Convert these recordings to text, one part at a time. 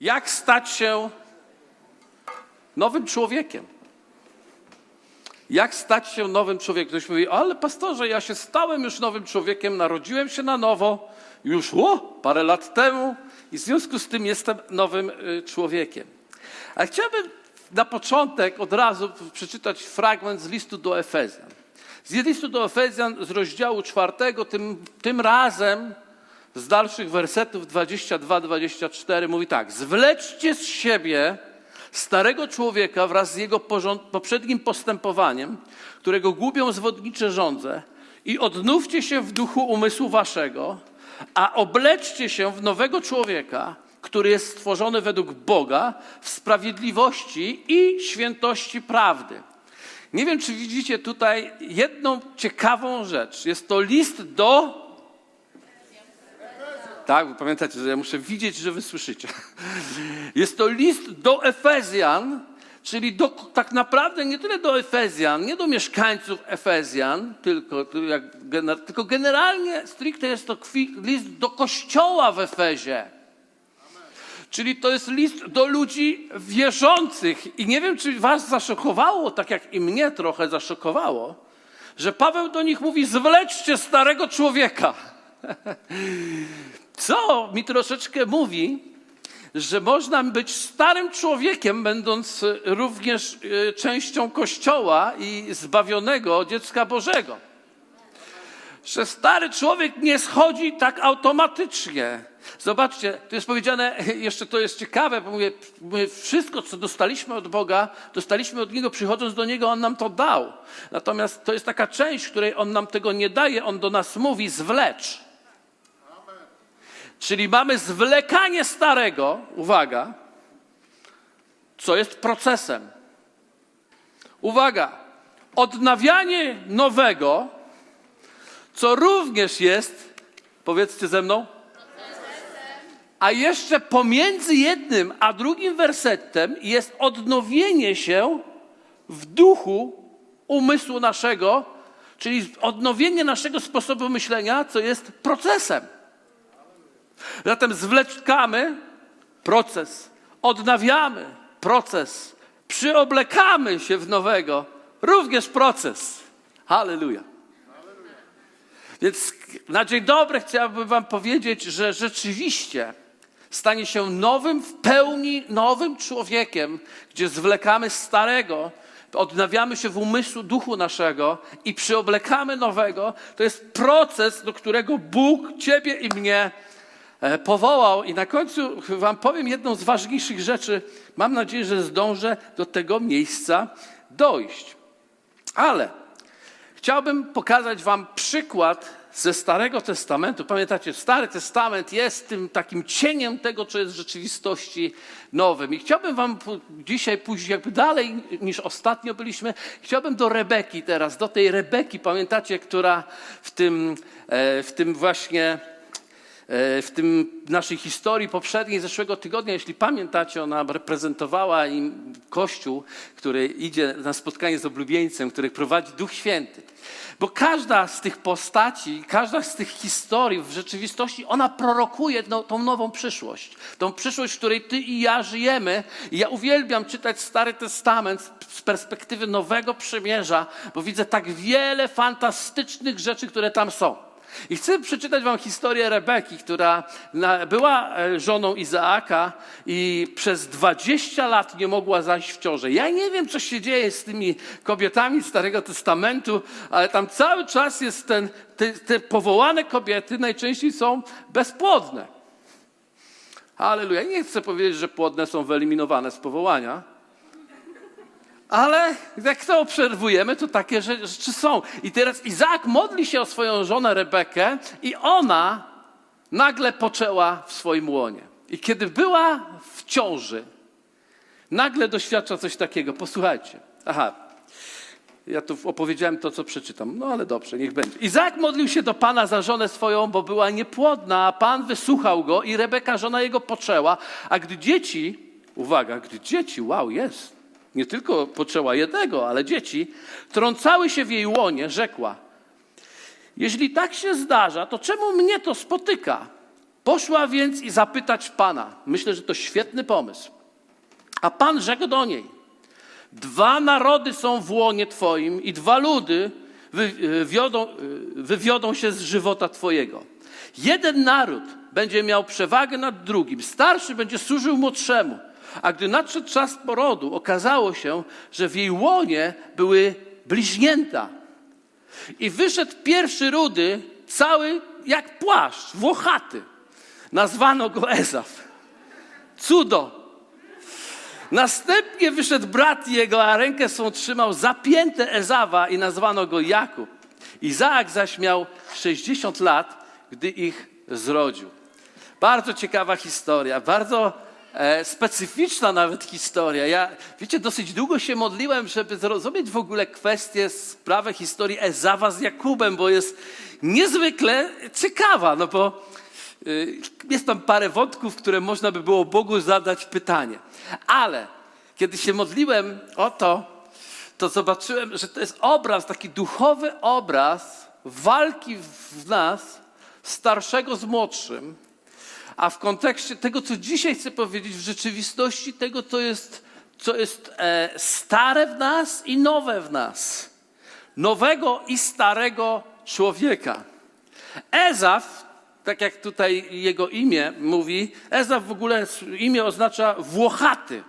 Jak stać się nowym człowiekiem? Jak stać się nowym człowiekiem? Ktoś mówi, ale pastorze, ja się stałem już nowym człowiekiem, narodziłem się na nowo, już o, parę lat temu i w związku z tym jestem nowym y, człowiekiem. Ale chciałbym na początek od razu przeczytać fragment z listu do Efezjan. Z listu do Efezjan z rozdziału czwartego, tym, tym razem z dalszych wersetów 22-24 mówi tak: Zwleczcie z siebie starego człowieka wraz z jego poprzednim postępowaniem, którego gubią zwodnicze żądze, i odnówcie się w duchu umysłu waszego, a obleczcie się w nowego człowieka, który jest stworzony według Boga w sprawiedliwości i świętości prawdy. Nie wiem, czy widzicie tutaj jedną ciekawą rzecz. Jest to list do tak, pamiętacie, że ja muszę widzieć, że wy słyszycie. Jest to list do Efezjan, czyli do, tak naprawdę nie tyle do Efezjan, nie do mieszkańców Efezjan, tylko, tylko generalnie stricte jest to list do kościoła w Efezie. Czyli to jest list do ludzi wierzących. I nie wiem, czy was zaszokowało, tak jak i mnie trochę zaszokowało, że Paweł do nich mówi: zwleczcie starego człowieka. Co mi troszeczkę mówi, że można być starym człowiekiem, będąc również e, częścią Kościoła i zbawionego dziecka Bożego. Że stary człowiek nie schodzi tak automatycznie. Zobaczcie, to jest powiedziane, jeszcze to jest ciekawe, bo mówię, mówię, wszystko, co dostaliśmy od Boga, dostaliśmy od Niego, przychodząc do Niego, On nam to dał. Natomiast to jest taka część, której On nam tego nie daje, On do nas mówi, zwlecz. Czyli mamy zwlekanie starego, uwaga, co jest procesem. Uwaga, odnawianie nowego, co również jest, powiedzcie ze mną, a jeszcze pomiędzy jednym a drugim wersetem jest odnowienie się w duchu umysłu naszego, czyli odnowienie naszego sposobu myślenia, co jest procesem. Zatem zwleczkamy proces, odnawiamy proces, przyoblekamy się w nowego, również proces. Halleluja. Więc na dzień dobry chciałbym Wam powiedzieć, że rzeczywiście stanie się nowym, w pełni nowym człowiekiem, gdzie zwlekamy starego, odnawiamy się w umysłu duchu naszego i przyoblekamy nowego. To jest proces, do którego Bóg Ciebie i mnie powołał i na końcu wam powiem jedną z ważniejszych rzeczy. Mam nadzieję, że zdążę do tego miejsca dojść. Ale chciałbym pokazać wam przykład ze Starego Testamentu. Pamiętacie, Stary Testament jest tym takim cieniem tego, co jest w rzeczywistości nowym. I chciałbym wam dzisiaj pójść jakby dalej niż ostatnio byliśmy. Chciałbym do Rebeki teraz, do tej Rebeki, pamiętacie, która w tym, e, w tym właśnie E, w tym naszej historii poprzedniej zeszłego tygodnia, jeśli pamiętacie, ona reprezentowała im Kościół, który idzie na spotkanie z oblubieńcem, który prowadzi Duch Święty. Bo każda z tych postaci, każda z tych historii w rzeczywistości, ona prorokuje no, tą nową przyszłość. Tą przyszłość, w której ty i ja żyjemy. I ja uwielbiam czytać Stary Testament z perspektywy Nowego Przymierza, bo widzę tak wiele fantastycznych rzeczy, które tam są. I chcę przeczytać wam historię Rebeki, która była e, żoną Izaaka i przez 20 lat nie mogła zajść w ciążę. Ja nie wiem, co się dzieje z tymi kobietami Starego Testamentu, ale tam cały czas jest ten, te, te powołane kobiety najczęściej są bezpłodne. Halleluja. Nie chcę powiedzieć, że płodne są wyeliminowane z powołania, ale jak to obserwujemy, to takie rzeczy są. I teraz Izaak modli się o swoją żonę Rebekę i ona nagle poczęła w swoim łonie. I kiedy była w ciąży, nagle doświadcza coś takiego. Posłuchajcie. Aha, ja tu opowiedziałem to, co przeczytam. No ale dobrze, niech będzie. Izaak modlił się do Pana za żonę swoją, bo była niepłodna, a Pan wysłuchał go i Rebeka, żona jego, poczęła. A gdy dzieci, uwaga, gdy dzieci, wow, jest, nie tylko poczęła jednego, ale dzieci, trącały się w jej łonie, rzekła: Jeśli tak się zdarza, to czemu mnie to spotyka? Poszła więc i zapytać Pana. Myślę, że to świetny pomysł. A Pan rzekł do niej: Dwa narody są w łonie Twoim i dwa ludy wywiodą, wywiodą się z żywota Twojego. Jeden naród będzie miał przewagę nad drugim, starszy będzie służył młodszemu. A gdy nadszedł czas porodu, okazało się, że w jej łonie były bliźnięta. I wyszedł pierwszy rudy, cały jak płaszcz, włochaty. Nazwano go Ezaf. Cudo. Następnie wyszedł brat jego, a rękę swą trzymał zapięte Ezawa i nazwano go Jakub. Izaak zaś miał 60 lat, gdy ich zrodził. Bardzo ciekawa historia, bardzo specyficzna nawet historia. Ja, wiecie, dosyć długo się modliłem, żeby zrozumieć w ogóle kwestię, sprawę historii Ezawa z Jakubem, bo jest niezwykle ciekawa, no bo y, jest tam parę wątków, które można by było Bogu zadać pytanie. Ale kiedy się modliłem o to, to zobaczyłem, że to jest obraz, taki duchowy obraz walki w nas starszego z młodszym, a w kontekście tego, co dzisiaj chcę powiedzieć, w rzeczywistości tego, co jest, co jest e, stare w nas i nowe w nas. Nowego i starego człowieka. Ezaf, tak jak tutaj jego imię mówi, Ezaf w ogóle imię oznacza włochaty.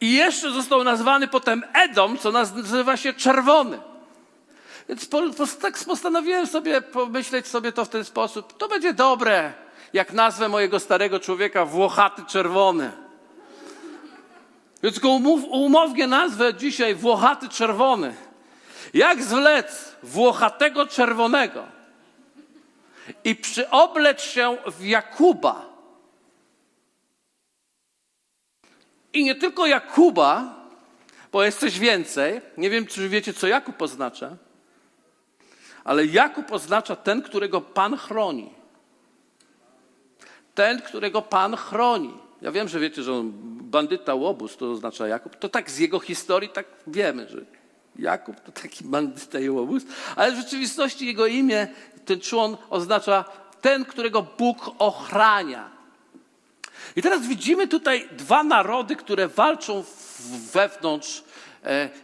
I jeszcze został nazwany potem Edom, co nazywa się czerwony. Więc po, po, tak postanowiłem sobie pomyśleć sobie to w ten sposób. To będzie dobre, jak nazwę mojego starego człowieka Włochaty Czerwony. Więc go umów, umownie nazwę dzisiaj Włochaty Czerwony. Jak zwlec Włochatego Czerwonego i przyobleć się w Jakuba. I nie tylko Jakuba, bo jest coś więcej. Nie wiem, czy wiecie, co Jakub oznacza. Ale Jakub oznacza ten, którego Pan chroni. Ten, którego Pan chroni. Ja wiem, że wiecie, że on bandyta łobuz to oznacza Jakub. To tak z jego historii tak wiemy, że Jakub to taki bandyta i łobuz. Ale w rzeczywistości jego imię, ten człon oznacza ten, którego Bóg ochrania. I teraz widzimy tutaj dwa narody, które walczą wewnątrz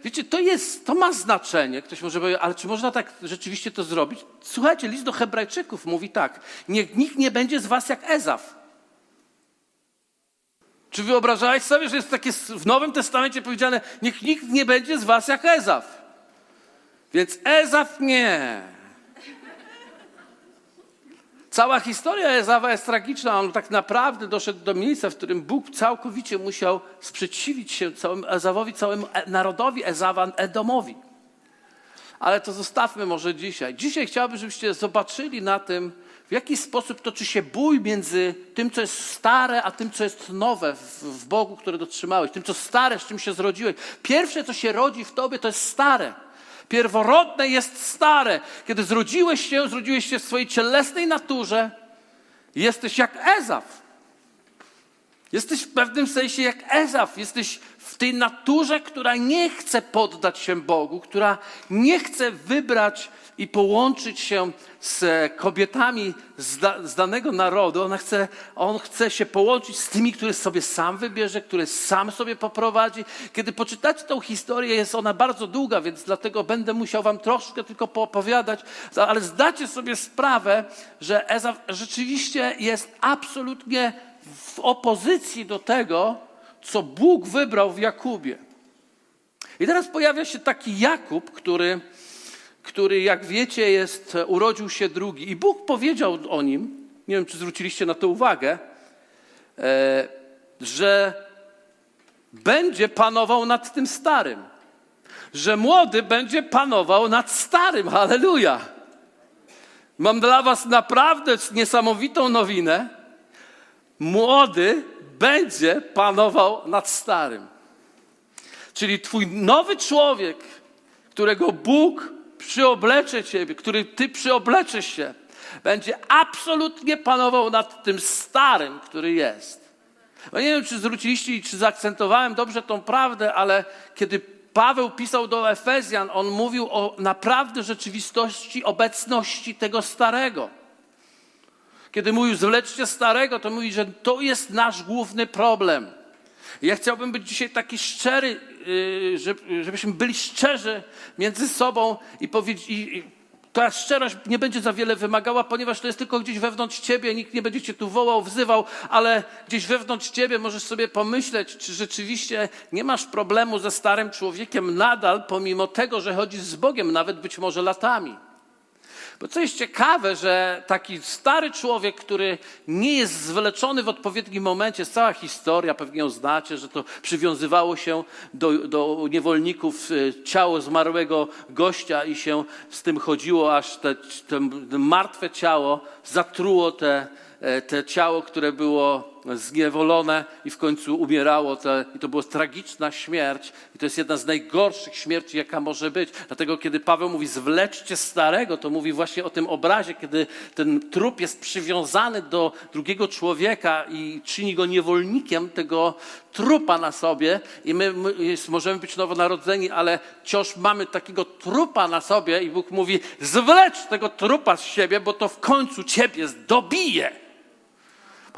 wiecie, to, jest, to ma znaczenie. Ktoś może powiedzieć, ale czy można tak rzeczywiście to zrobić? Słuchajcie, list do Hebrajczyków mówi tak. Niech nikt nie będzie z was jak Ezaf. Czy wyobrażałeś sobie, że jest takie w Nowym Testamencie powiedziane, niech nikt nie będzie z was jak Ezaf. Więc Ezaf nie. Cała historia Ezawa jest tragiczna. On tak naprawdę doszedł do miejsca, w którym Bóg całkowicie musiał sprzeciwić się całemu Ezawowi, całemu e, narodowi Ezawa, Edomowi. Ale to zostawmy może dzisiaj. Dzisiaj chciałbym, żebyście zobaczyli na tym, w jaki sposób toczy się bój między tym, co jest stare, a tym, co jest nowe w Bogu, które dotrzymałeś. Tym, co stare, z czym się zrodziłeś. Pierwsze, co się rodzi w tobie, to jest stare. Pierworodne jest stare. Kiedy zrodziłeś się, zrodziłeś się w swojej cielesnej naturze, jesteś jak Ezaf. Jesteś w pewnym sensie jak Ezaf. Jesteś w tej naturze, która nie chce poddać się Bogu, która nie chce wybrać i połączyć się z kobietami z, da, z, danego narodu. Ona chce, on chce się połączyć z tymi, które sobie sam wybierze, które sam sobie poprowadzi. Kiedy poczytacie tą historię, jest ona bardzo długa, więc dlatego będę musiał wam troszkę tylko poopowiadać, ale zdacie sobie sprawę, że Ezaf rzeczywiście jest absolutnie w opozycji do tego, co Bóg wybrał w Jakubie. I teraz pojawia się taki Jakub, który który, jak wiecie, jest, urodził się drugi. I Bóg powiedział o nim, nie wiem, czy zwróciliście na to uwagę, e, że będzie panował nad tym starym. Że młody będzie panował nad starym. Halleluja! Mam dla Was naprawdę niesamowitą nowinę. Młody będzie panował nad starym. Czyli Twój nowy człowiek, którego Bóg przyoblecze ciebie, który ty przyobleczesz się, będzie absolutnie panował nad tym starym, który jest. Bo nie wiem, czy zwróciliście i czy zaakcentowałem dobrze tą prawdę, ale kiedy Paweł pisał do Efezjan, on mówił o naprawdę rzeczywistości obecności tego starego. Kiedy mówił, zwleczcie starego, to mówi, że to jest nasz główny problem. Ja chciałbym być dzisiaj taki szczery, żebyśmy byli szczerzy między sobą i powiedzieć, ta szczerość nie będzie za wiele wymagała, ponieważ to jest tylko gdzieś wewnątrz ciebie, nikt nie będzie cię tu wołał, wzywał, ale gdzieś wewnątrz ciebie możesz sobie pomyśleć, czy rzeczywiście nie masz problemu ze starym człowiekiem nadal, pomimo tego, że chodzisz z Bogiem, nawet być może latami. Bo co jest ciekawe, że taki stary człowiek, który nie jest zwleczony w odpowiednim momencie, jest cała historia, pewnie ją znacie, że to przywiązywało się do, do niewolników e, ciało zmarłego gościa i się z tym chodziło, aż te, te martwe ciało zatruło te, e, te ciało, które było zniewolone i w końcu umierało. To, I to była tragiczna śmierć. I to jest jedna z najgorszych śmierci, jaka może być. Dlatego, kiedy Paweł mówi zwleczcie starego, to mówi właśnie o tym obrazie, kiedy ten trup jest przywiązany do drugiego człowieka i czyni go niewolnikiem tego trupa na sobie. I my, my możemy być nowonarodzeni, ale wciąż mamy takiego trupa na sobie i Bóg mówi zwlecz tego trupa z siebie, bo to w końcu ciebie dobije.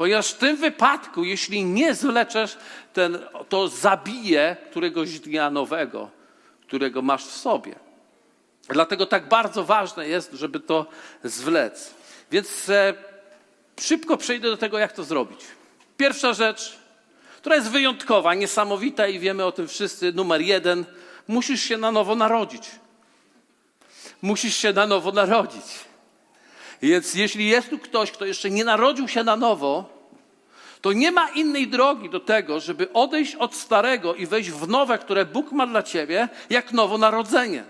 Ponieważ w tym wypadku, jeśli nie zleczesz, ten, to zabije któregoś dnia nowego, którego masz w sobie. Dlatego tak bardzo ważne jest, żeby to zwlec. Więc e, szybko przejdę do tego, jak to zrobić. Pierwsza rzecz, która jest wyjątkowa, niesamowita i wiemy o tym wszyscy, numer jeden, musisz się na nowo narodzić. Musisz się na nowo narodzić. Więc jeśli jest tu ktoś, kto jeszcze nie narodził się na nowo, to nie ma innej drogi do tego, żeby odejść od starego i wejść w nowe, które Bóg ma dla ciebie, jak nowonarodzenie.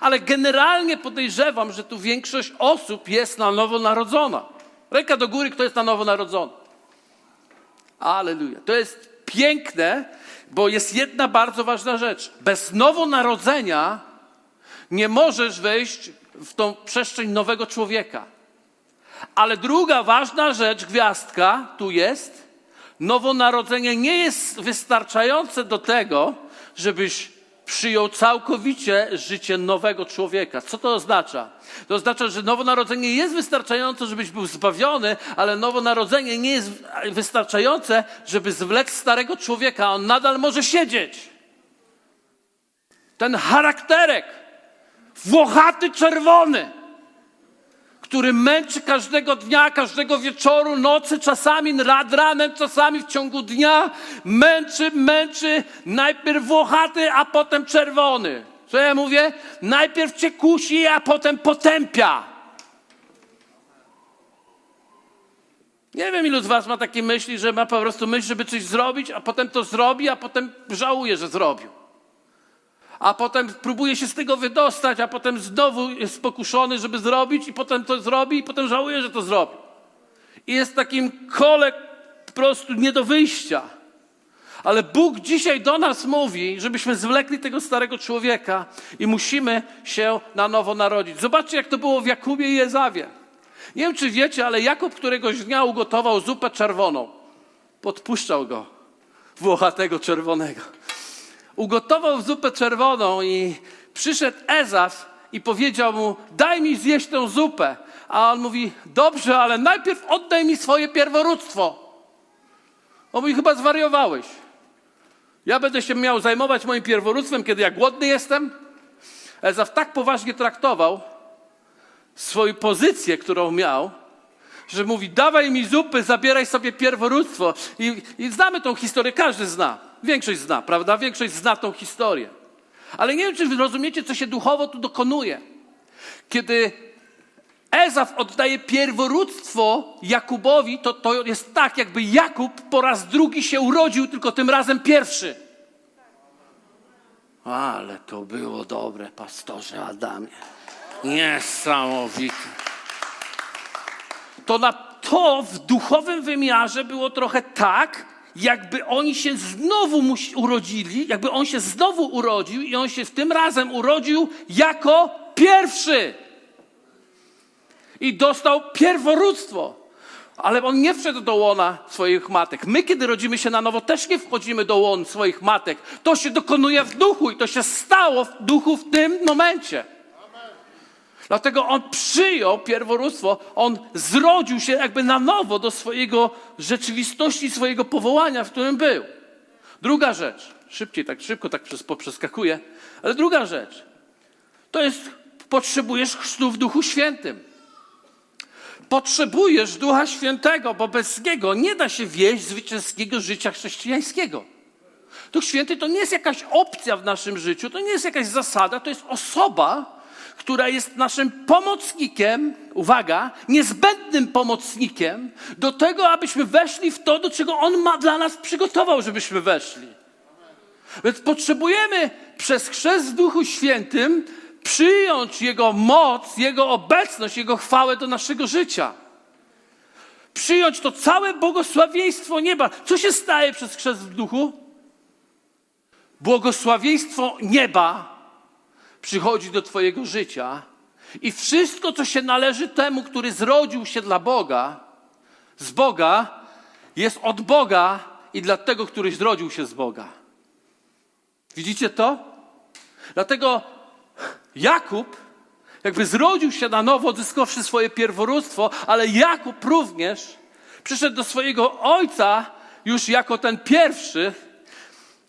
Ale generalnie podejrzewam, że tu większość osób jest na nowo narodzona. Ręka do góry, kto jest na nowo narodzony. Aleluja. To jest piękne, bo jest jedna bardzo ważna rzecz. Bez nowonarodzenia nie możesz wejść w tą przestrzeń nowego człowieka. Ale druga ważna rzecz, gwiazdka, tu jest. Nowonarodzenie nie jest wystarczające do tego, żebyś przyjął całkowicie życie nowego człowieka. Co to oznacza? To oznacza, że nowonarodzenie jest wystarczające, żebyś był zbawiony, ale nowonarodzenie nie jest wystarczające, żeby zwlec starego człowieka. On nadal może siedzieć. Ten charakterek, włochaty czerwony który męczy każdego dnia, każdego wieczoru, nocy, czasami nad ranem, czasami w ciągu dnia. Męczy, męczy, najpierw włochaty, a potem czerwony. Co ja mówię? Najpierw cię kusi, a potem potępia. Nie wiem, ilu z was ma takie myśli, że ma po prostu myśl, żeby coś zrobić, a potem to zrobi, a potem żałuje, że zrobił a potem próbuje się z tego wydostać, a potem znowu jest pokuszony, żeby zrobić, i potem to zrobi, i potem żałuje, że to zrobi. I jest takim kole po prostu nie do wyjścia. Ale Bóg dzisiaj do nas mówi, żebyśmy zwlekli tego starego człowieka i musimy się na nowo narodzić. Zobaczcie, jak to było w Jakubie i Jezawie. Nie wiem, czy wiecie, ale Jakub któregoś dnia ugotował zupę czerwoną. Podpuszczał go, włochatego czerwonego ugotował zupę czerwoną i przyszedł Ezaf i powiedział mu, daj mi zjeść tę zupę. A on mówi, dobrze, ale najpierw oddaj mi swoje pierworództwo. On mówi, chyba zwariowałeś. Ja będę się miał zajmować moim pierworództwem, kiedy ja głodny jestem? Ezaf tak poważnie traktował swoją pozycję, którą miał, że mówi, dawaj mi zupy, zabieraj sobie pierworództwo. I, I znamy tą historię, każdy zna. Większość zna, prawda? Większość zna tą historię. Ale nie wiem, czy rozumiecie, co się duchowo tu dokonuje. Kiedy Ezaf oddaje pierworództwo Jakubowi, to to jest tak, jakby Jakub po raz drugi się urodził, tylko tym razem pierwszy. Ale to było dobre, pastorze Adamie. Niesamowite. To na to w duchowym wymiarze było trochę tak, jakby oni się znowu urodzili, jakby on się znowu urodził i on się w tym razem urodził jako pierwszy. I dostał pierworództwo. Ale on nie wszedł do łona swoich matek. My, kiedy rodzimy się na nowo, też nie wchodzimy do łon swoich matek. To się dokonuje w duchu i to się stało w duchu w tym momencie. Dlatego on przyjął pierworództwo, on zrodził się jakby na nowo do swojego rzeczywistości, swojego powołania, w którym był. Druga rzecz, szybciej, tak szybko tak poprzeskakuję, ale druga rzecz, to jest, potrzebujesz chrztu w Duchu Świętym. Potrzebujesz Ducha Świętego, bo bez niego nie da się wieść zwycięskiego życia chrześcijańskiego. Duch Święty to nie jest jakaś opcja w naszym życiu, to nie jest jakaś zasada, to jest osoba, która jest naszym pomocnikiem, uwaga, niezbędnym pomocnikiem do tego, abyśmy weszli w to, do czego On ma dla nas przygotował, żebyśmy weszli. Więc potrzebujemy przez chrzest w Duchu Świętym przyjąć Jego moc, Jego obecność, Jego chwałę do naszego życia. Przyjąć to całe błogosławieństwo nieba. Co się staje przez chrzest w duchu? Błogosławieństwo nieba przychodzi do Twojego życia i wszystko, co się należy temu, który zrodził się dla Boga, z Boga, jest od Boga i dla tego, który zrodził się z Boga. Widzicie to? Dlatego Jakub jakby zrodził się na nowo, odzyskawszy swoje pierworództwo, ale Jakub również przyszedł do swojego ojca już jako ten pierwszy.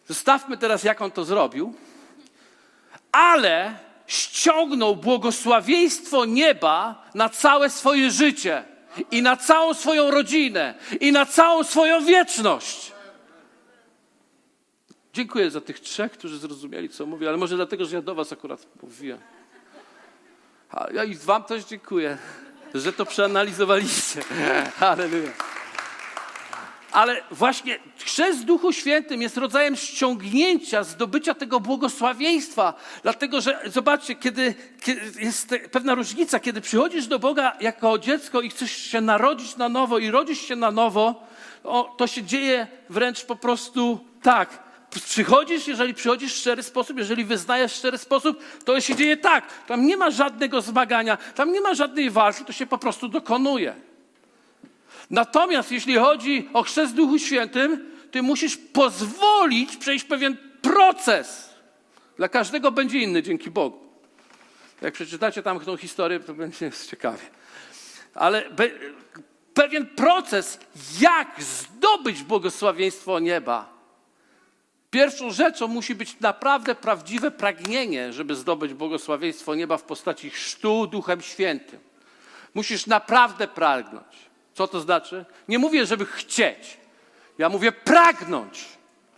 Zostawmy teraz, jak on to zrobił. Ale ściągnął błogosławieństwo nieba na całe swoje życie i na całą swoją rodzinę i na całą swoją wieczność. Dziękuję za tych trzech, którzy zrozumieli, co mówię, ale może dlatego, że ja do was akurat mówiłem. A ja i wam też dziękuję, że to przeanalizowaliście. Halleluja. Ale właśnie chrzest w Duchu Świętym jest rodzajem ściągnięcia, zdobycia tego błogosławieństwa. Dlatego, że zobaczcie, kiedy, kiedy jest pewna różnica, kiedy przychodzisz do Boga jako dziecko i chcesz się narodzić na nowo i rodzisz się na nowo, o, to się dzieje wręcz po prostu tak przychodzisz, jeżeli przychodzisz w szczery sposób, jeżeli wyznajesz w szczery sposób, to się dzieje tak. Tam nie ma żadnego zmagania, tam nie ma żadnej walki, to się po prostu dokonuje. Natomiast jeśli chodzi o chrzest w Duchu Świętym, ty musisz pozwolić przejść pewien proces. Dla każdego będzie inny, dzięki Bogu. Jak przeczytacie tam tą historię, to będzie ciekawie. Ale be, pewien proces, jak zdobyć błogosławieństwo nieba Pierwszą rzeczą musi być naprawdę prawdziwe pragnienie, żeby zdobyć błogosławieństwo nieba w postaci chrztu Duchem Świętym. Musisz naprawdę pragnąć. Co to znaczy? Nie mówię, żeby chcieć. Ja mówię pragnąć.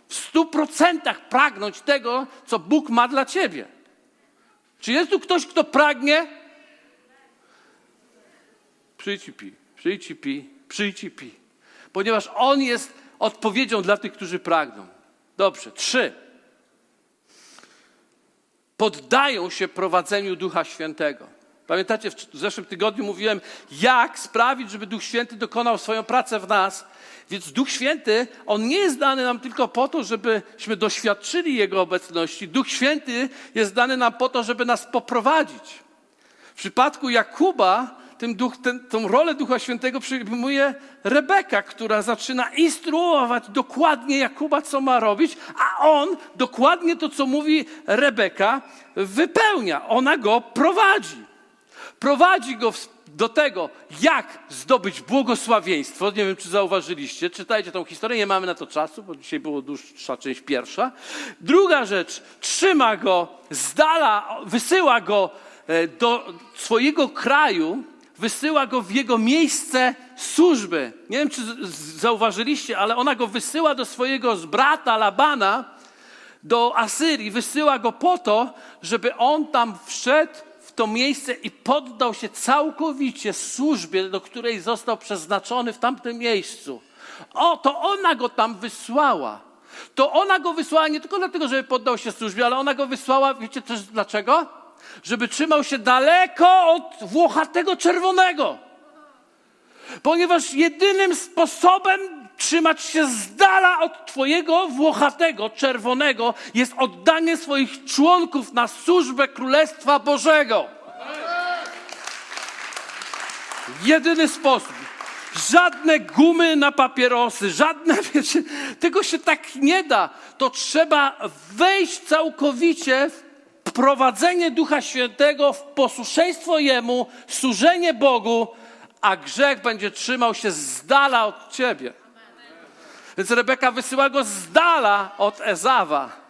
W stu procentach pragnąć tego, co Bóg ma dla ciebie. Czy jest tu ktoś, kto pragnie? Przyjdź i pij, przyjdź i pij, przyjdź i pij. Ponieważ On jest odpowiedzią dla tych, którzy pragną. Dobrze. Trzy. Poddają się prowadzeniu Ducha Świętego. Pamiętacie, w zeszłym tygodniu mówiłem, jak sprawić, żeby Duch Święty dokonał swoją pracę w nas. Więc Duch Święty, On nie jest dany nam tylko po to, żebyśmy doświadczyli Jego obecności. Duch Święty jest dany nam po to, żeby nas poprowadzić. W przypadku Jakuba tym duch, ten, tą rolę Ducha Świętego przyjmuje Rebeka, która zaczyna instruować dokładnie Jakuba, co ma robić, a on dokładnie to, co mówi Rebeka, wypełnia. Ona go prowadzi. Prowadzi go do tego, jak zdobyć błogosławieństwo. Nie wiem, czy zauważyliście. Czytajcie tą historię, nie mamy na to czasu, bo dzisiaj było dłuższa część pierwsza. Druga rzecz, trzyma go z dala, wysyła go e, do swojego kraju, wysyła go w jego miejsce służby. Nie wiem, czy zauważyliście, ale ona go wysyła do swojego brata Labana, do Asyrii. Wysyła go po to, żeby on tam wszedł to miejsce i poddał się całkowicie służbie, do której został przeznaczony w tamtym miejscu. O, to ona go tam wysłała. To ona go wysłała nie tylko dlatego, żeby poddał się służbie, ale ona go wysłała, wiecie też dlaczego? żeby trzymał się daleko od włochatego czerwonego. Ponieważ jedynym sposobem trzymać się z dala od Twojego włochatego, czerwonego jest oddanie swoich członków na służbę Królestwa Bożego. Jedyny sposób. Żadne gumy na papierosy, żadne, wiecie, tego się tak nie da. To trzeba wejść całkowicie w prowadzenie Ducha Świętego, w posłuszeństwo Jemu, służenie Bogu, a grzech będzie trzymał się z dala od ciebie. Więc Rebeka wysyła go z dala od Ezawa.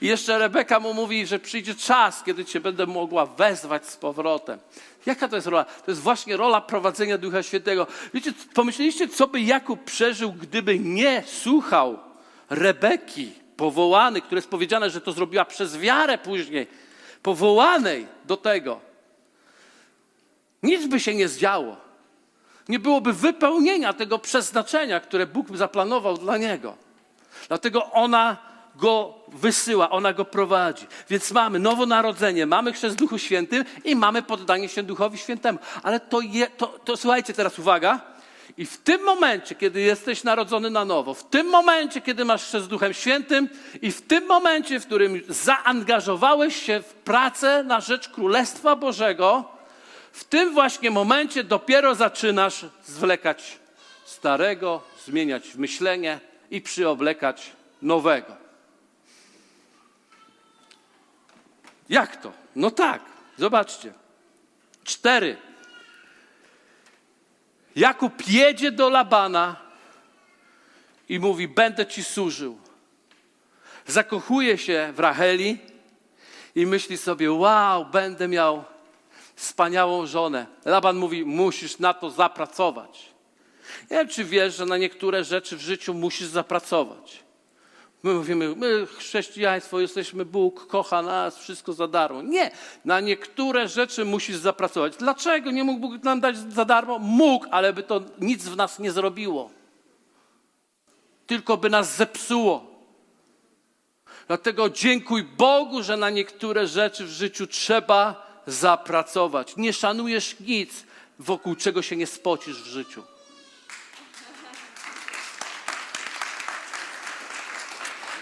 I jeszcze Rebeka mu mówi, że przyjdzie czas, kiedy cię będę mogła wezwać z powrotem. Jaka to jest rola? To jest właśnie rola prowadzenia Ducha Świętego. Wiecie, pomyśleliście, co by Jakub przeżył, gdyby nie słuchał Rebeki, powołany, które jest powiedziane, że to zrobiła przez wiarę później, powołanej do tego. Nic by się nie zdziało. Nie byłoby wypełnienia tego przeznaczenia, które Bóg zaplanował dla niego. Dlatego ona go wysyła, ona go prowadzi. Więc mamy nowonarodzenie, mamy chrzest Duchu Świętym i mamy poddanie się Duchowi Świętemu. Ale to, je, to, to słuchajcie teraz uwaga. I w tym momencie, kiedy jesteś narodzony na nowo, w tym momencie, kiedy masz chrzest z Duchem Świętym i w tym momencie, w którym zaangażowałeś się w pracę na rzecz Królestwa Bożego, w tym właśnie momencie dopiero zaczynasz zwlekać starego, zmieniać myślenie i przyoblekać nowego. Jak to? No tak, zobaczcie. Cztery. Jakub jedzie do Labana i mówi: Będę ci służył. Zakochuje się w Racheli i myśli sobie: Wow, będę miał wspaniałą żonę. Laban mówi: Musisz na to zapracować. Nie wiem, czy wiesz, że na niektóre rzeczy w życiu musisz zapracować. My mówimy, my chrześcijaństwo, jesteśmy Bóg, kocha nas, wszystko za darmo. Nie, na niektóre rzeczy musisz zapracować. Dlaczego nie mógł Bóg nam dać za darmo? Mógł, ale by to nic w nas nie zrobiło. Tylko by nas zepsuło. Dlatego dziękuj Bogu, że na niektóre rzeczy w życiu trzeba zapracować. Nie szanujesz nic, wokół czego się nie spocisz w życiu.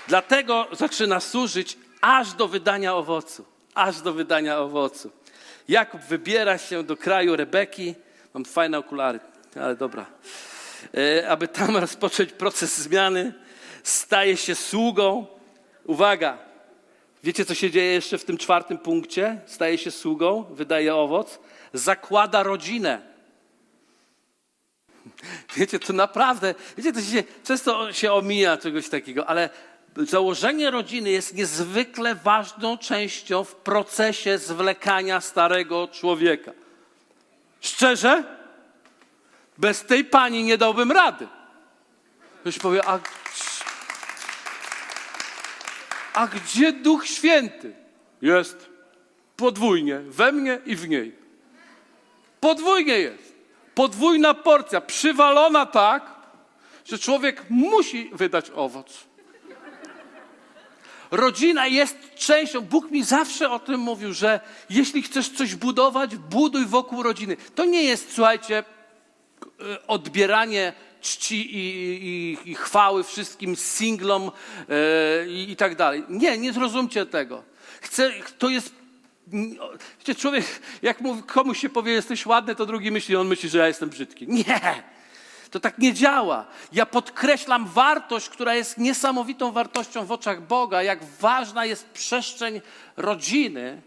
Dlatego zaczyna służyć aż do wydania owocu. Aż do wydania owocu. Jakub wybiera się do kraju Rebeki. Mam fajne okulary, ale dobra. E, aby tam rozpocząć proces zmiany, staje się sługą. Uwaga, wiecie co się dzieje jeszcze w tym czwartym punkcie? Staje się sługą, wydaje owoc, zakłada rodzinę. Wiecie, to naprawdę, wiecie, to się, często się omija czegoś takiego, ale założenie rodziny jest niezwykle ważną częścią w procesie zwlekania starego człowieka. Szczerze, bez tej pani nie dałbym rady. Ktoś powie, a, a gdzie Duch Święty? Jest podwójnie, we mnie i w niej. Podwójnie jest. Podwójna porcja, przywalona tak, że człowiek musi wydać owoc. Rodzina jest częścią. Bóg mi zawsze o tym mówił, że jeśli chcesz coś budować, buduj wokół rodziny. To nie jest, słuchajcie, e, odbieranie czci i, i, i chwały wszystkim singlom yy, i, tak dalej. Nie, nie zrozumcie tego. Chcę, to jest Wiecie, człowiek, jak komuś się powie, jesteś ładny, to drugi myśli, on myśli, że ja jestem brzydki. Nie! To tak nie działa. Ja podkreślam wartość, która jest niesamowitą wartością w oczach Boga, jak ważna jest przestrzeń rodziny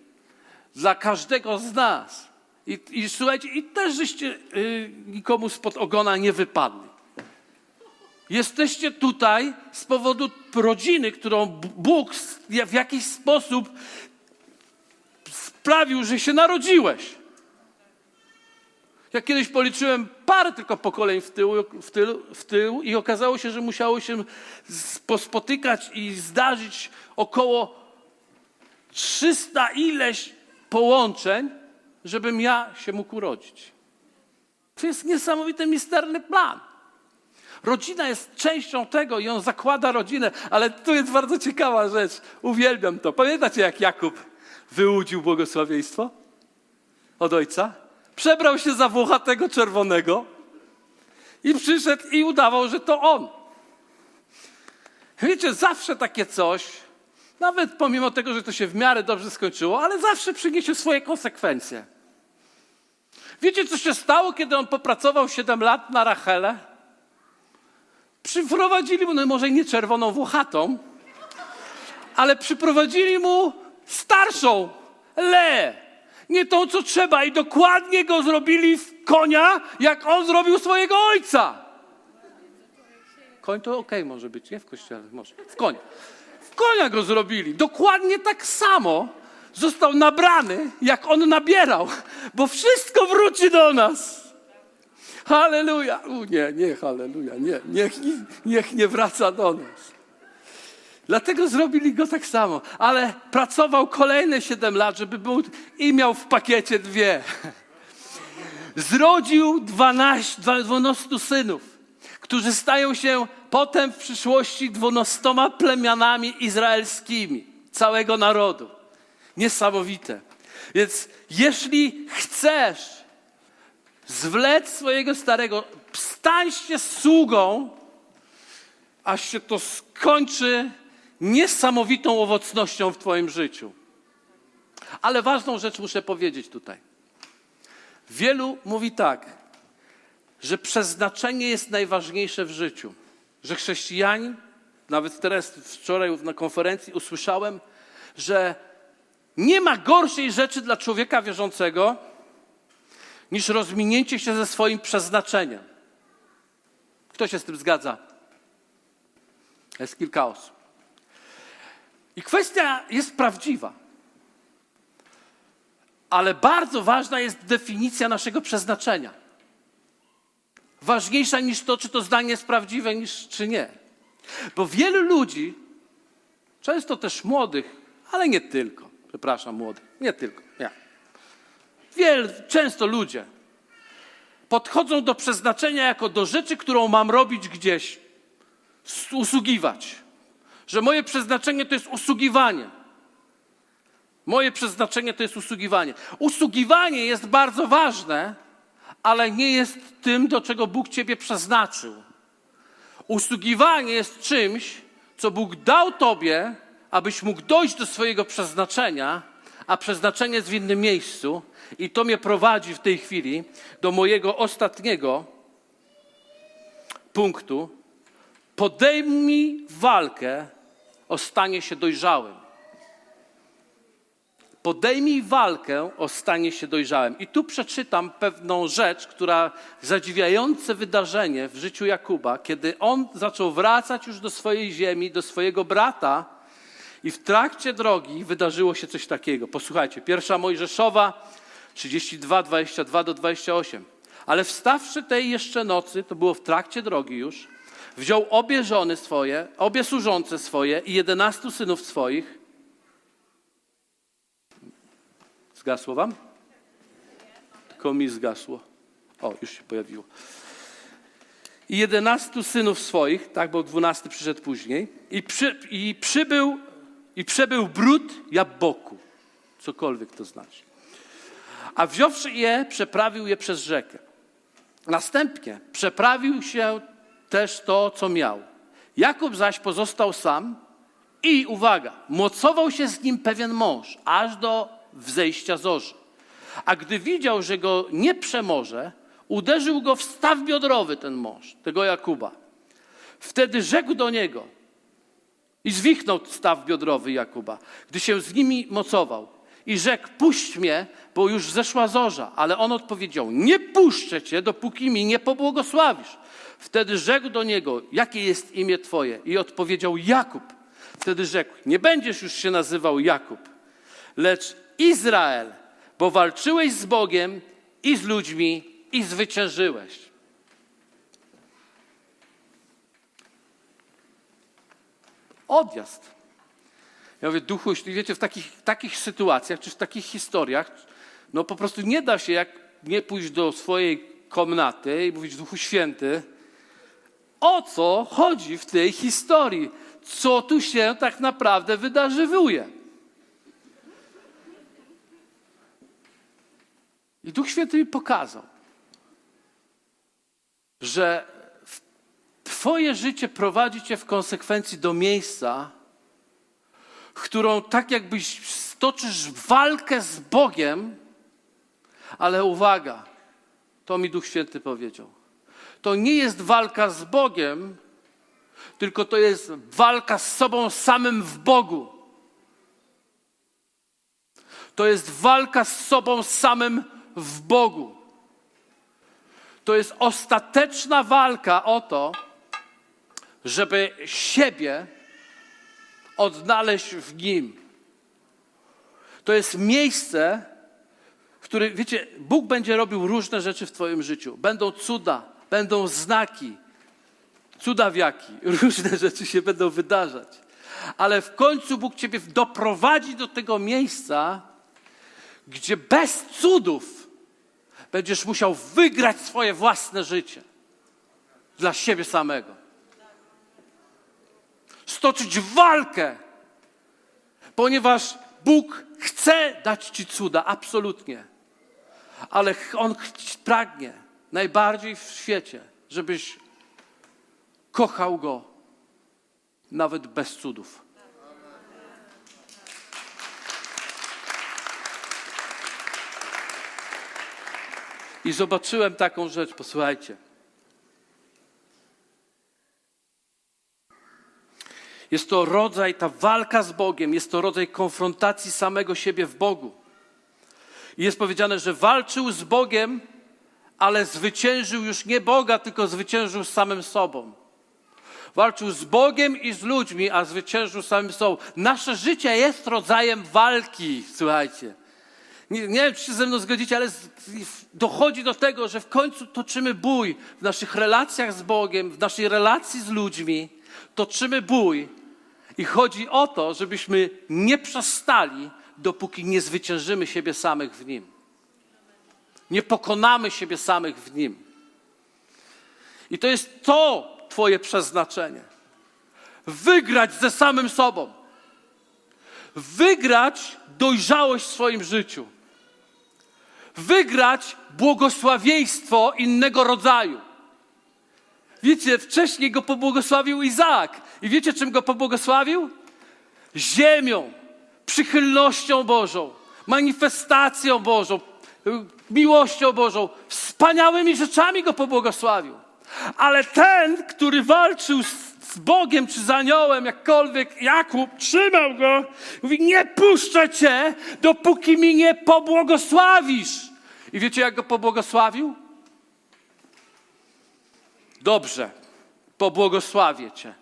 dla każdego z nas. I, i słuchajcie, i też żeście yy, nikomu spod ogona nie wypadli. Jesteście tutaj z powodu rodziny, którą Bóg w jakiś sposób sprawił, że się narodziłeś. Ja kiedyś policzyłem parę tylko pokoleń w tył, w, tył, w tył i okazało się, że musiało się spotykać i zdarzyć około 300 ileś połączeń, żebym ja się mógł urodzić. To jest niesamowity, misterny plan. Rodzina jest częścią tego i on zakłada rodzinę, ale tu jest bardzo ciekawa rzecz. Uwielbiam to. Pamiętacie, jak Jakub wyłudził błogosławieństwo od ojca? przebrał się za włochatego czerwonego i przyszedł i udawał, że to on. Wiecie, zawsze takie coś, nawet pomimo tego, że to się w miarę dobrze skończyło, ale zawsze przyniesie swoje konsekwencje. Wiecie, co się stało, kiedy on popracował 7 lat na Rachelę? Przyprowadzili mu, no może nie czerwoną włochatą, ale przyprowadzili mu starszą, Le. Nie tą, co trzeba. I dokładnie go zrobili w konia, jak on zrobił swojego ojca. Koń to okej okay może być, nie w kościele, może. W konia. W konia go zrobili. Dokładnie tak samo został nabrany, jak on nabierał, bo wszystko wróci do nas. Halleluja. U, nie, nie, halleluja, nie. Niech, niech nie wraca do nas. Dlatego zrobili go tak samo. Ale pracował kolejne 7 lat, żeby był i miał w pakiecie dwie. Zrodził 12, 12 synów, którzy stają się potem w przyszłości dwunastoma plemionami izraelskimi całego narodu. Niesamowite. Więc jeśli chcesz zwlec swojego starego, stań się sługą, aż się to skończy niesamowitą owocnością w Twoim życiu. Ale ważną rzecz muszę powiedzieć tutaj. Wielu mówi tak, że przeznaczenie jest najważniejsze w życiu. Że chrześcijanin, nawet teraz wczoraj na konferencji usłyszałem, że nie ma gorszej rzeczy dla człowieka wierzącego niż rozminięcie się ze swoim przeznaczeniem. Kto się z tym zgadza? Jest kilka osób. I kwestia jest prawdziwa. Ale bardzo ważna jest definicja naszego przeznaczenia. Ważniejsza niż to, czy to zdanie jest prawdziwe, niż czy nie. Bo wielu ludzi, często też młodych, ale nie tylko, przepraszam, młodych, nie tylko, ja. Wiel, często ludzie podchodzą do przeznaczenia jako do rzeczy, którą mam robić gdzieś, usługiwać że moje przeznaczenie to jest usługiwanie. Moje przeznaczenie to jest usługiwanie. Usługiwanie jest bardzo ważne, ale nie jest tym, do czego Bóg Ciebie przeznaczył. Usługiwanie jest czymś, co Bóg dał Tobie, abyś mógł dojść do swojego przeznaczenia, a przeznaczenie jest w innym miejscu. I to mnie prowadzi w tej chwili do mojego ostatniego punktu. Podejmij walkę o stanie się dojrzałym. Podejmij walkę o stanie się dojrzałym. I tu przeczytam pewną rzecz, która zadziwiające wydarzenie w życiu Jakuba, kiedy on zaczął wracać już do swojej ziemi, do swojego brata, i w trakcie drogi wydarzyło się coś takiego. Posłuchajcie, pierwsza Mojżeszowa 32, 22 do 28. Ale wstawszy tej jeszcze nocy, to było w trakcie drogi już, wziął obie żony swoje, obie służące swoje i jedenastu synów swoich. Zgasło wam? Tylko mi zgasło. O, już się pojawiło. I jedenastu synów swoich, tak, bo dwunasty przyszedł później. I, przy, i przybył, i przebył brud jabboku. Cokolwiek to znaczy. A wziąwszy je, przeprawił je przez rzekę. Następnie przeprawił się też to, co miał. Jakub zaś pozostał sam i, uwaga, mocował się z nim pewien mąż, aż do wzejścia zorzy. A gdy widział, że go nie przemoże, uderzył go w staw biodrowy ten mąż, tego Jakuba. Wtedy rzekł do niego i zwichnął staw biodrowy Jakuba, gdy się z nimi mocował. I rzekł, puść mnie, bo już zeszła zorza. Ale on odpowiedział, nie puszczę cię, dopóki mi nie pobłogosławisz. Wtedy rzekł do niego, jakie jest imię Twoje? I odpowiedział Jakub. Wtedy rzekł, nie będziesz już się nazywał Jakub, lecz Izrael, bo walczyłeś z Bogiem i z ludźmi i zwyciężyłeś. Odjazd. Ja mówię, duchu, wiecie, w takich, takich sytuacjach, czy w takich historiach, no po prostu nie da się, jak nie pójść do swojej komnaty i mówić, Duchu Święty, o co chodzi w tej historii, co tu się tak naprawdę wydarzywuje. I Duch Święty mi pokazał, że Twoje życie prowadzi Cię w konsekwencji do miejsca, którą tak jakbyś stoczysz walkę z Bogiem, ale uwaga, To mi Duch Święty powiedział. To nie jest walka z Bogiem, tylko to jest walka z sobą samym w Bogu. To jest walka z sobą samym w Bogu. To jest ostateczna walka o to, żeby siebie odnaleźć w Nim. To jest miejsce, w którym, wiecie, Bóg będzie robił różne rzeczy w Twoim życiu. Będą cuda, będą znaki, cudawiaki, różne rzeczy się będą wydarzać. Ale w końcu Bóg Ciebie doprowadzi do tego miejsca, gdzie bez cudów będziesz musiał wygrać swoje własne życie dla siebie samego. Stoczyć walkę, ponieważ Bóg chce dać Ci cuda, absolutnie. Ale On pragnie najbardziej w świecie, żebyś kochał Go nawet bez cudów. I zobaczyłem taką rzecz, posłuchajcie. Jest to rodzaj, ta walka z Bogiem, jest to rodzaj konfrontacji samego siebie w Bogu. I jest powiedziane, że walczył z Bogiem, ale zwyciężył już nie Boga, tylko zwyciężył z samym sobą. Walczył z Bogiem i z ludźmi, a zwyciężył samym sobą. Nasze życie jest rodzajem walki, słuchajcie. Nie, nie wiem, czy się ze mną zgodzicie, ale dochodzi do tego, że w końcu toczymy bój w naszych relacjach z Bogiem, w naszej relacji z ludźmi. Toczymy bój i chodzi o to, żebyśmy nie przestali, dopóki nie zwyciężymy siebie samych w Nim. Nie pokonamy siebie samych w Nim. I to jest to Twoje przeznaczenie. Wygrać ze samym sobą. Wygrać dojrzałość w swoim życiu wygrać błogosławieństwo innego rodzaju. Wiecie, wcześniej go pobłogosławił Izaak. I wiecie, czym go pobłogosławił? Ziemią, przychylnością Bożą, manifestacją Bożą, miłością Bożą, wspaniałymi rzeczami go pobłogosławił. Ale ten, który walczył z Bogiem czy z aniołem, jakkolwiek Jakub trzymał go, mówi: Nie puszczę cię, dopóki mi nie pobłogosławisz. I wiecie, jak go pobłogosławił? Dobrze, pobłogosławię cię.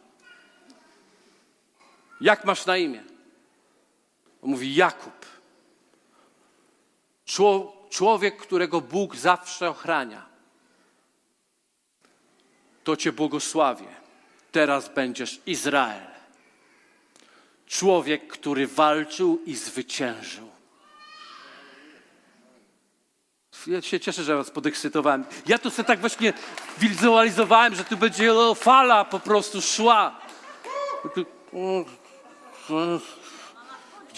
Jak masz na imię? On mówi Jakub. Człowiek, którego Bóg zawsze ochrania. To cię błogosławię. Teraz będziesz Izrael. Człowiek, który walczył i zwyciężył. Ja się cieszę, że was podekscytowałem. Ja to sobie tak właśnie wizualizowałem, że tu będzie fala po prostu szła.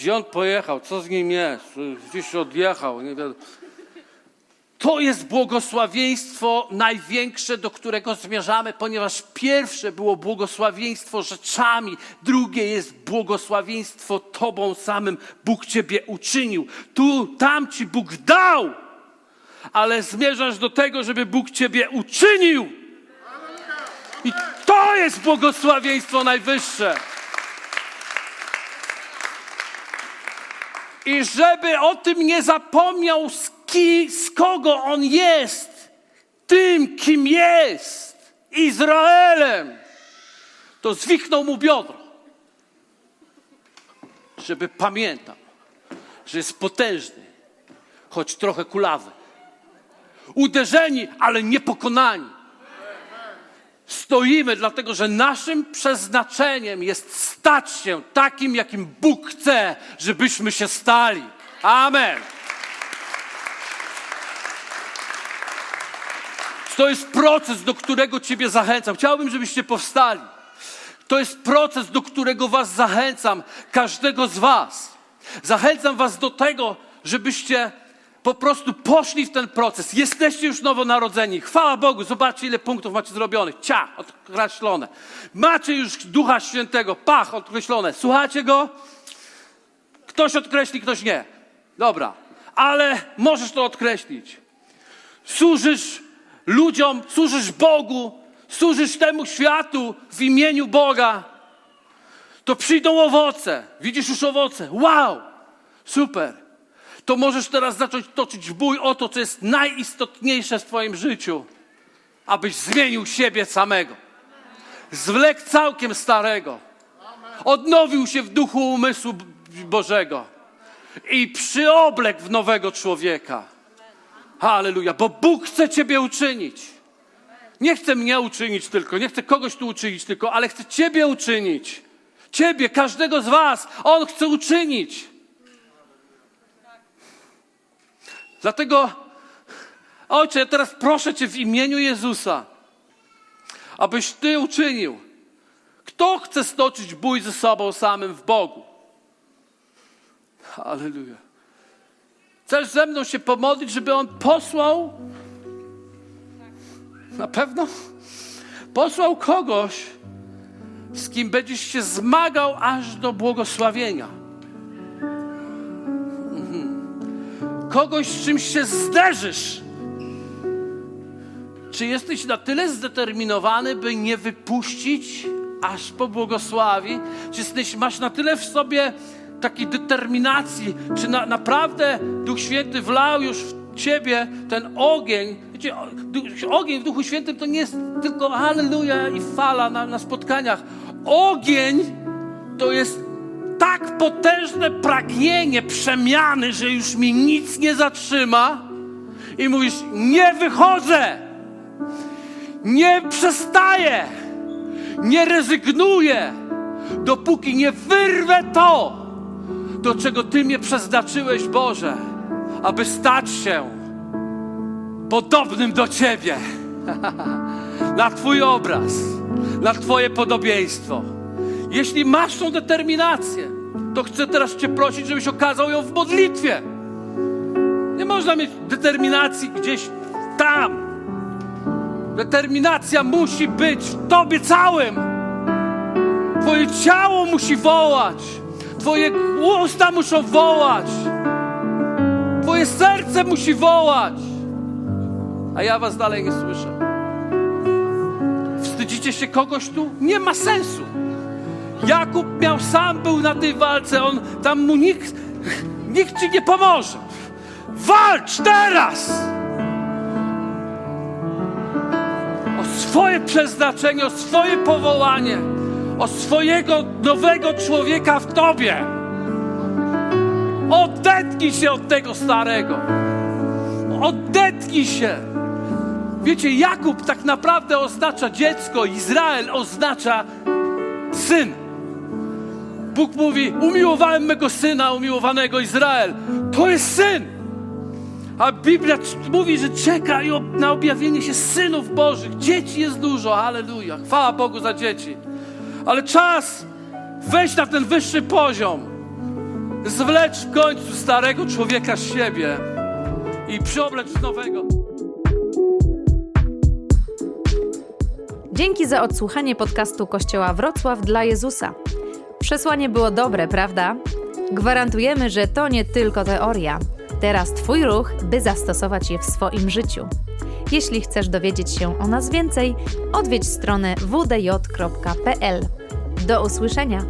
Gdzie on pojechał? Co z nim jest? Gdzieś odjechał. Nie wiadomo. To jest błogosławieństwo największe, do którego zmierzamy, ponieważ pierwsze było błogosławieństwo rzeczami, drugie jest błogosławieństwo Tobą samym. Bóg Ciebie uczynił. Tu, tam Ci Bóg dał ale zmierzasz do tego, żeby Bóg Ciebie uczynił. I to jest błogosławieństwo najwyższe. I żeby o tym nie zapomniał, z, ki, z kogo on jest, tym, kim jest, Izraelem, to zwichnął mu biodro, żeby pamiętał, że jest potężny, choć trochę kulawy uderzeni, ale niepokonani. Stoimy, dlatego że naszym przeznaczeniem jest stać się takim, jakim Bóg chce, żebyśmy się stali. Amen. To jest proces, do którego Ciebie zachęcam. Chciałbym, żebyście powstali. To jest proces, do którego Was zachęcam, każdego z Was. Zachęcam Was do tego, żebyście po prostu poszli w ten proces. Jesteście już nowonarodzeni. Chwała Bogu, zobaczcie ile punktów macie zrobionych. Cia, określone. Macie już Ducha Świętego, pach, określone. Słuchacie Go? Ktoś odkreśli, ktoś nie. Dobra, ale możesz to odkreślić. służysz ludziom, służysz Bogu, służysz temu światu w imieniu Boga, to przyjdą owoce. Widzisz już owoce. Wow! Super. To możesz teraz zacząć toczyć bój o to, co jest najistotniejsze w Twoim życiu, abyś zmienił siebie samego. Zwlekł całkiem starego. Odnowił się w duchu umysłu Bożego i przyoblekł w nowego człowieka. Halleluja, bo Bóg chce Ciebie uczynić. Nie chce mnie uczynić tylko, nie chce kogoś tu uczynić tylko, ale chce Ciebie uczynić. Ciebie, każdego z Was. On chce uczynić. Dlatego, Ojcze, ja teraz proszę Cię w imieniu Jezusa, abyś Ty uczynił. Kto chce stoczyć bój ze sobą samym w Bogu? Halleluja. Chcesz ze mną się pomodlić, żeby On posłał? Na pewno? Posłał kogoś, z kim będziesz się zmagał aż do błogosławienia. Kogoś, z czymś się zderzysz. Czy jesteś na tyle zdeterminowany, by nie wypuścić, aż po błogosławi? Czy jesteś, masz na tyle w sobie takiej determinacji? Czy na, naprawdę Duch Święty wlał już w ciebie ten ogień? Wiecie, ogień w Duchu Świętym to nie jest tylko halleluja i fala na, na spotkaniach. Ogień to jest tak potężne pragnienie przemiany, że już mi nic nie zatrzyma i mówisz, nie wychodzę, nie przestaję, nie rezygnuję, dopóki nie wyrwę to, do czego Ty mnie przeznaczyłeś, Boże, aby stać się podobnym do Ciebie, na Twój obraz na Twoje podobieństwo. Jeśli masz tą determinację, to chcę teraz Cię prosić, żebyś okazał ją w modlitwie. Nie można mieć determinacji gdzieś tam. Determinacja musi być w Tobie całym. Twoje ciało musi wołać. Twoje usta muszą wołać. Twoje serce musi wołać. A ja Was dalej nie słyszę. Wstydzicie się kogoś tu? Nie ma sensu. Jakub miał sam był na tej walce, on tam mu nikt, nikt ci nie pomoże. Walcz teraz! O swoje przeznaczenie, o swoje powołanie, o swojego nowego człowieka w tobie. Odetnij się od tego starego. Odetnij się. Wiecie, Jakub tak naprawdę oznacza dziecko, Izrael oznacza syn. Bóg mówi: Umiłowałem mego syna, umiłowanego Izrael. To jest syn. A Biblia mówi, że czeka na objawienie się synów Bożych. Dzieci jest dużo, halleluja. Chwała Bogu za dzieci. Ale czas wejść na ten wyższy poziom. Zwlecz w końcu starego człowieka z siebie i przyoblecz nowego. Dzięki za odsłuchanie podcastu Kościoła Wrocław dla Jezusa. Przesłanie było dobre, prawda? Gwarantujemy, że to nie tylko teoria. Teraz Twój ruch, by zastosować je w swoim życiu. Jeśli chcesz dowiedzieć się o nas więcej, odwiedź stronę wdj.pl. Do usłyszenia!